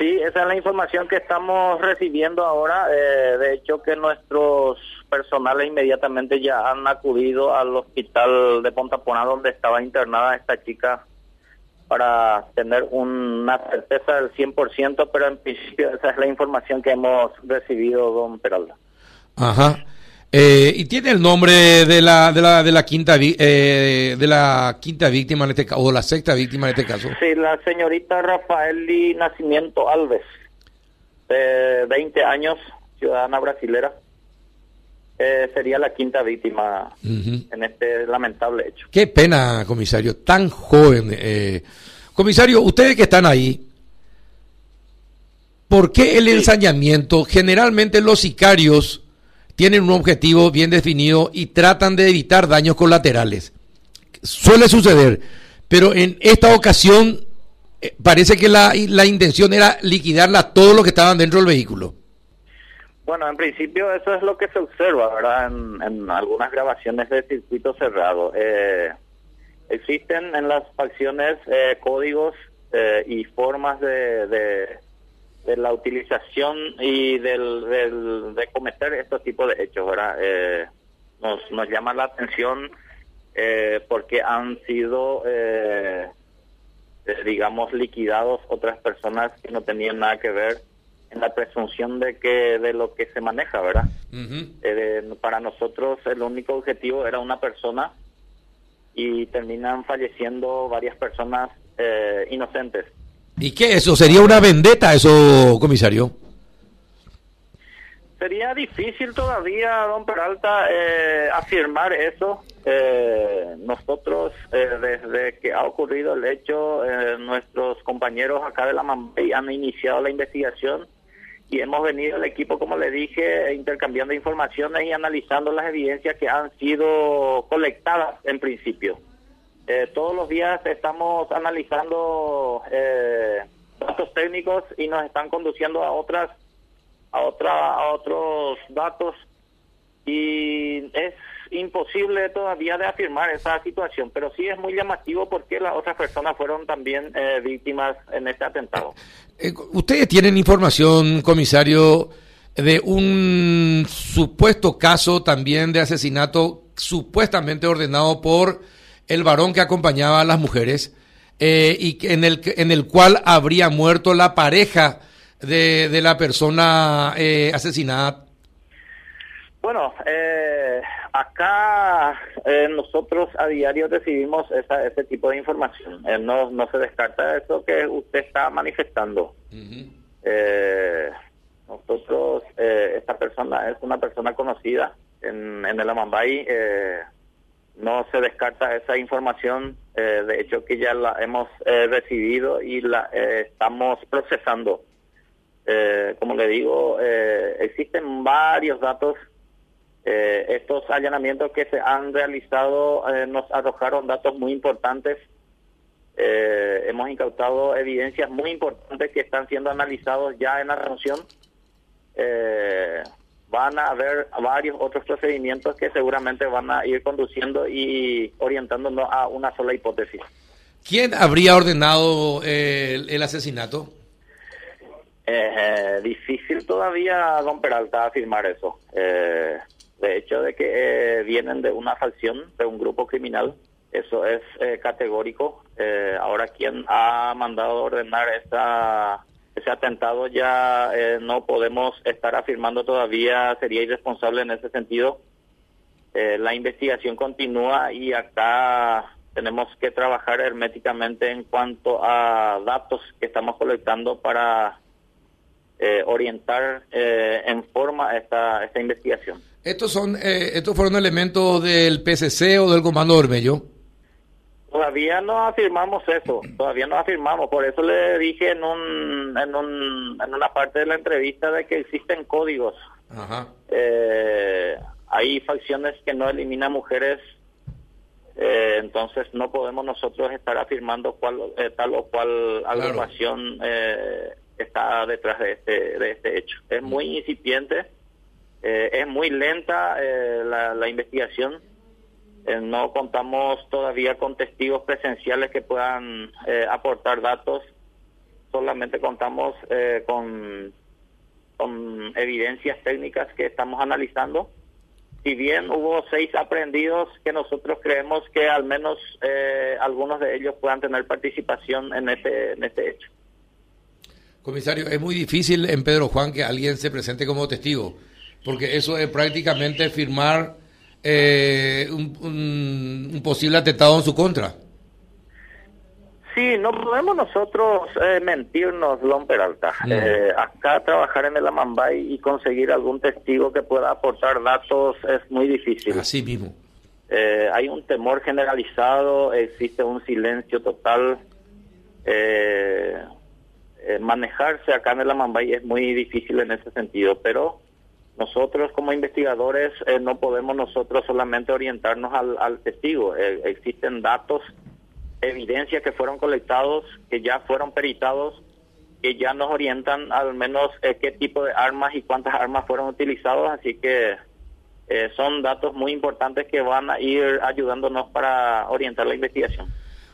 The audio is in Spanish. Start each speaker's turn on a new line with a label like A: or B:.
A: Sí, esa es la información que estamos recibiendo ahora. Eh, de hecho, que nuestros personales inmediatamente ya han acudido al hospital de Pontapona donde estaba internada esta chica para tener una certeza del 100%, pero en principio esa es la información que hemos recibido, don Peralta.
B: Ajá. Eh, y tiene el nombre de la de la de la quinta eh, de la quinta víctima en este caso o la sexta víctima en este caso.
A: Sí, la señorita Rafaeli Nacimiento Alves, de 20 años, ciudadana brasilera. Eh, sería la quinta víctima en este lamentable hecho.
B: Qué pena, comisario, tan joven. Eh. Comisario, ustedes que están ahí, ¿por qué el ensañamiento? Generalmente los sicarios tienen un objetivo bien definido y tratan de evitar daños colaterales. Suele suceder, pero en esta ocasión eh, parece que la, la intención era liquidarla a todos los que estaban dentro del vehículo.
A: Bueno, en principio eso es lo que se observa, ¿verdad? En, algunas grabaciones de circuito cerrado. Eh, existen en las facciones eh, códigos eh, y formas de, de, la utilización y del, de cometer estos tipos de hechos, ¿verdad? nos, nos llama la atención porque han sido, digamos, liquidados otras personas que no tenían nada que ver en la presunción de que de lo que se maneja, ¿verdad? Eh, para nosotros el único objetivo era una persona y terminan falleciendo varias personas eh, inocentes.
B: ¿Y qué eso? ¿Sería una vendetta eso, comisario?
A: Sería difícil todavía, don Peralta, eh, afirmar eso. nosotros, desde que ha ocurrido el hecho, nuestros compañeros acá de la Mambay han iniciado la investigación y hemos venido el equipo, como le dije, intercambiando informaciones y analizando las evidencias que han sido colectadas en principio. Eh, todos los días estamos analizando eh, datos técnicos y nos están conduciendo a otras a otra a otros datos y es imposible todavía de afirmar esa situación, pero sí es muy llamativo porque las otras personas fueron también eh, víctimas en este atentado.
B: Eh, Ustedes tienen información, comisario, de un supuesto caso también de asesinato supuestamente ordenado por el varón que acompañaba a las mujeres eh, y en el, en el cual habría muerto la pareja de, de la persona asesinada.
A: Bueno, eh, Acá eh, nosotros a diario recibimos esa, ese tipo de información. Eh, no, no se descarta eso que usted está manifestando. eh, nosotros, eh, esta persona es una persona conocida en, en el Amambay. No se descarta esa información. de hecho, que ya la hemos recibido y la estamos procesando. como le digo, existen varios datos eh, estos allanamientos que se han realizado eh, nos arrojaron datos muy importantes. Eh, hemos incautado evidencias muy importantes que están siendo analizados ya en la reunión. Van a haber varios otros procedimientos que seguramente van a ir conduciendo y orientándonos a una sola hipótesis.
B: ¿Quién habría ordenado el, asesinato?
A: difícil todavía, don Peralta, afirmar eso. Eh, de hecho de que eh, vienen de una facción, de un grupo criminal, eso es eh, categórico. Eh, ahora quien ha mandado ordenar esta, ese atentado ya no podemos estar afirmando todavía, sería irresponsable en ese sentido. la investigación continúa y acá tenemos que trabajar herméticamente en cuanto a datos que estamos colectando para orientar en forma esta, esta investigación.
B: ¿Estos, son, eh, ¿Estos fueron elementos del PCC o del Comando Vermello?
A: Todavía no afirmamos eso, todavía no afirmamos. Por eso le dije en, un, en, un, en una parte de la entrevista de que existen códigos. Eh, hay facciones que no eliminan mujeres, eh, entonces no podemos nosotros estar afirmando cuál, tal o cual agrupación está detrás de este, de este hecho. Es muy incipiente eh, es muy lenta eh, la, investigación. Eh, no contamos todavía con testigos presenciales que puedan aportar datos. solamente contamos eh, con, con evidencias técnicas que estamos analizando. Si bien hubo seis aprendidos que nosotros creemos que al menos eh, algunos de ellos puedan tener participación en este, en este hecho.
B: Comisario, es muy difícil en Pedro Juan que alguien se presente como testigo, porque eso es prácticamente firmar eh, un, posible atentado en su contra.
A: Sí, no podemos nosotros eh, mentirnos, Don Peralta. Eh, acá trabajar en el Amambay y conseguir algún testigo que pueda aportar datos es muy difícil.
B: Así mismo.
A: Eh, hay un temor generalizado, existe un silencio total. manejarse acá en el Amambay es muy difícil en ese sentido, pero nosotros como investigadores no podemos nosotros solamente orientarnos al, al testigo. existen datos evidencias que fueron colectados, que ya fueron peritados, que ya nos orientan al menos eh, qué tipo de armas y cuántas armas fueron utilizadas, así que eh, son datos muy importantes que van a ir ayudándonos para orientar la investigación.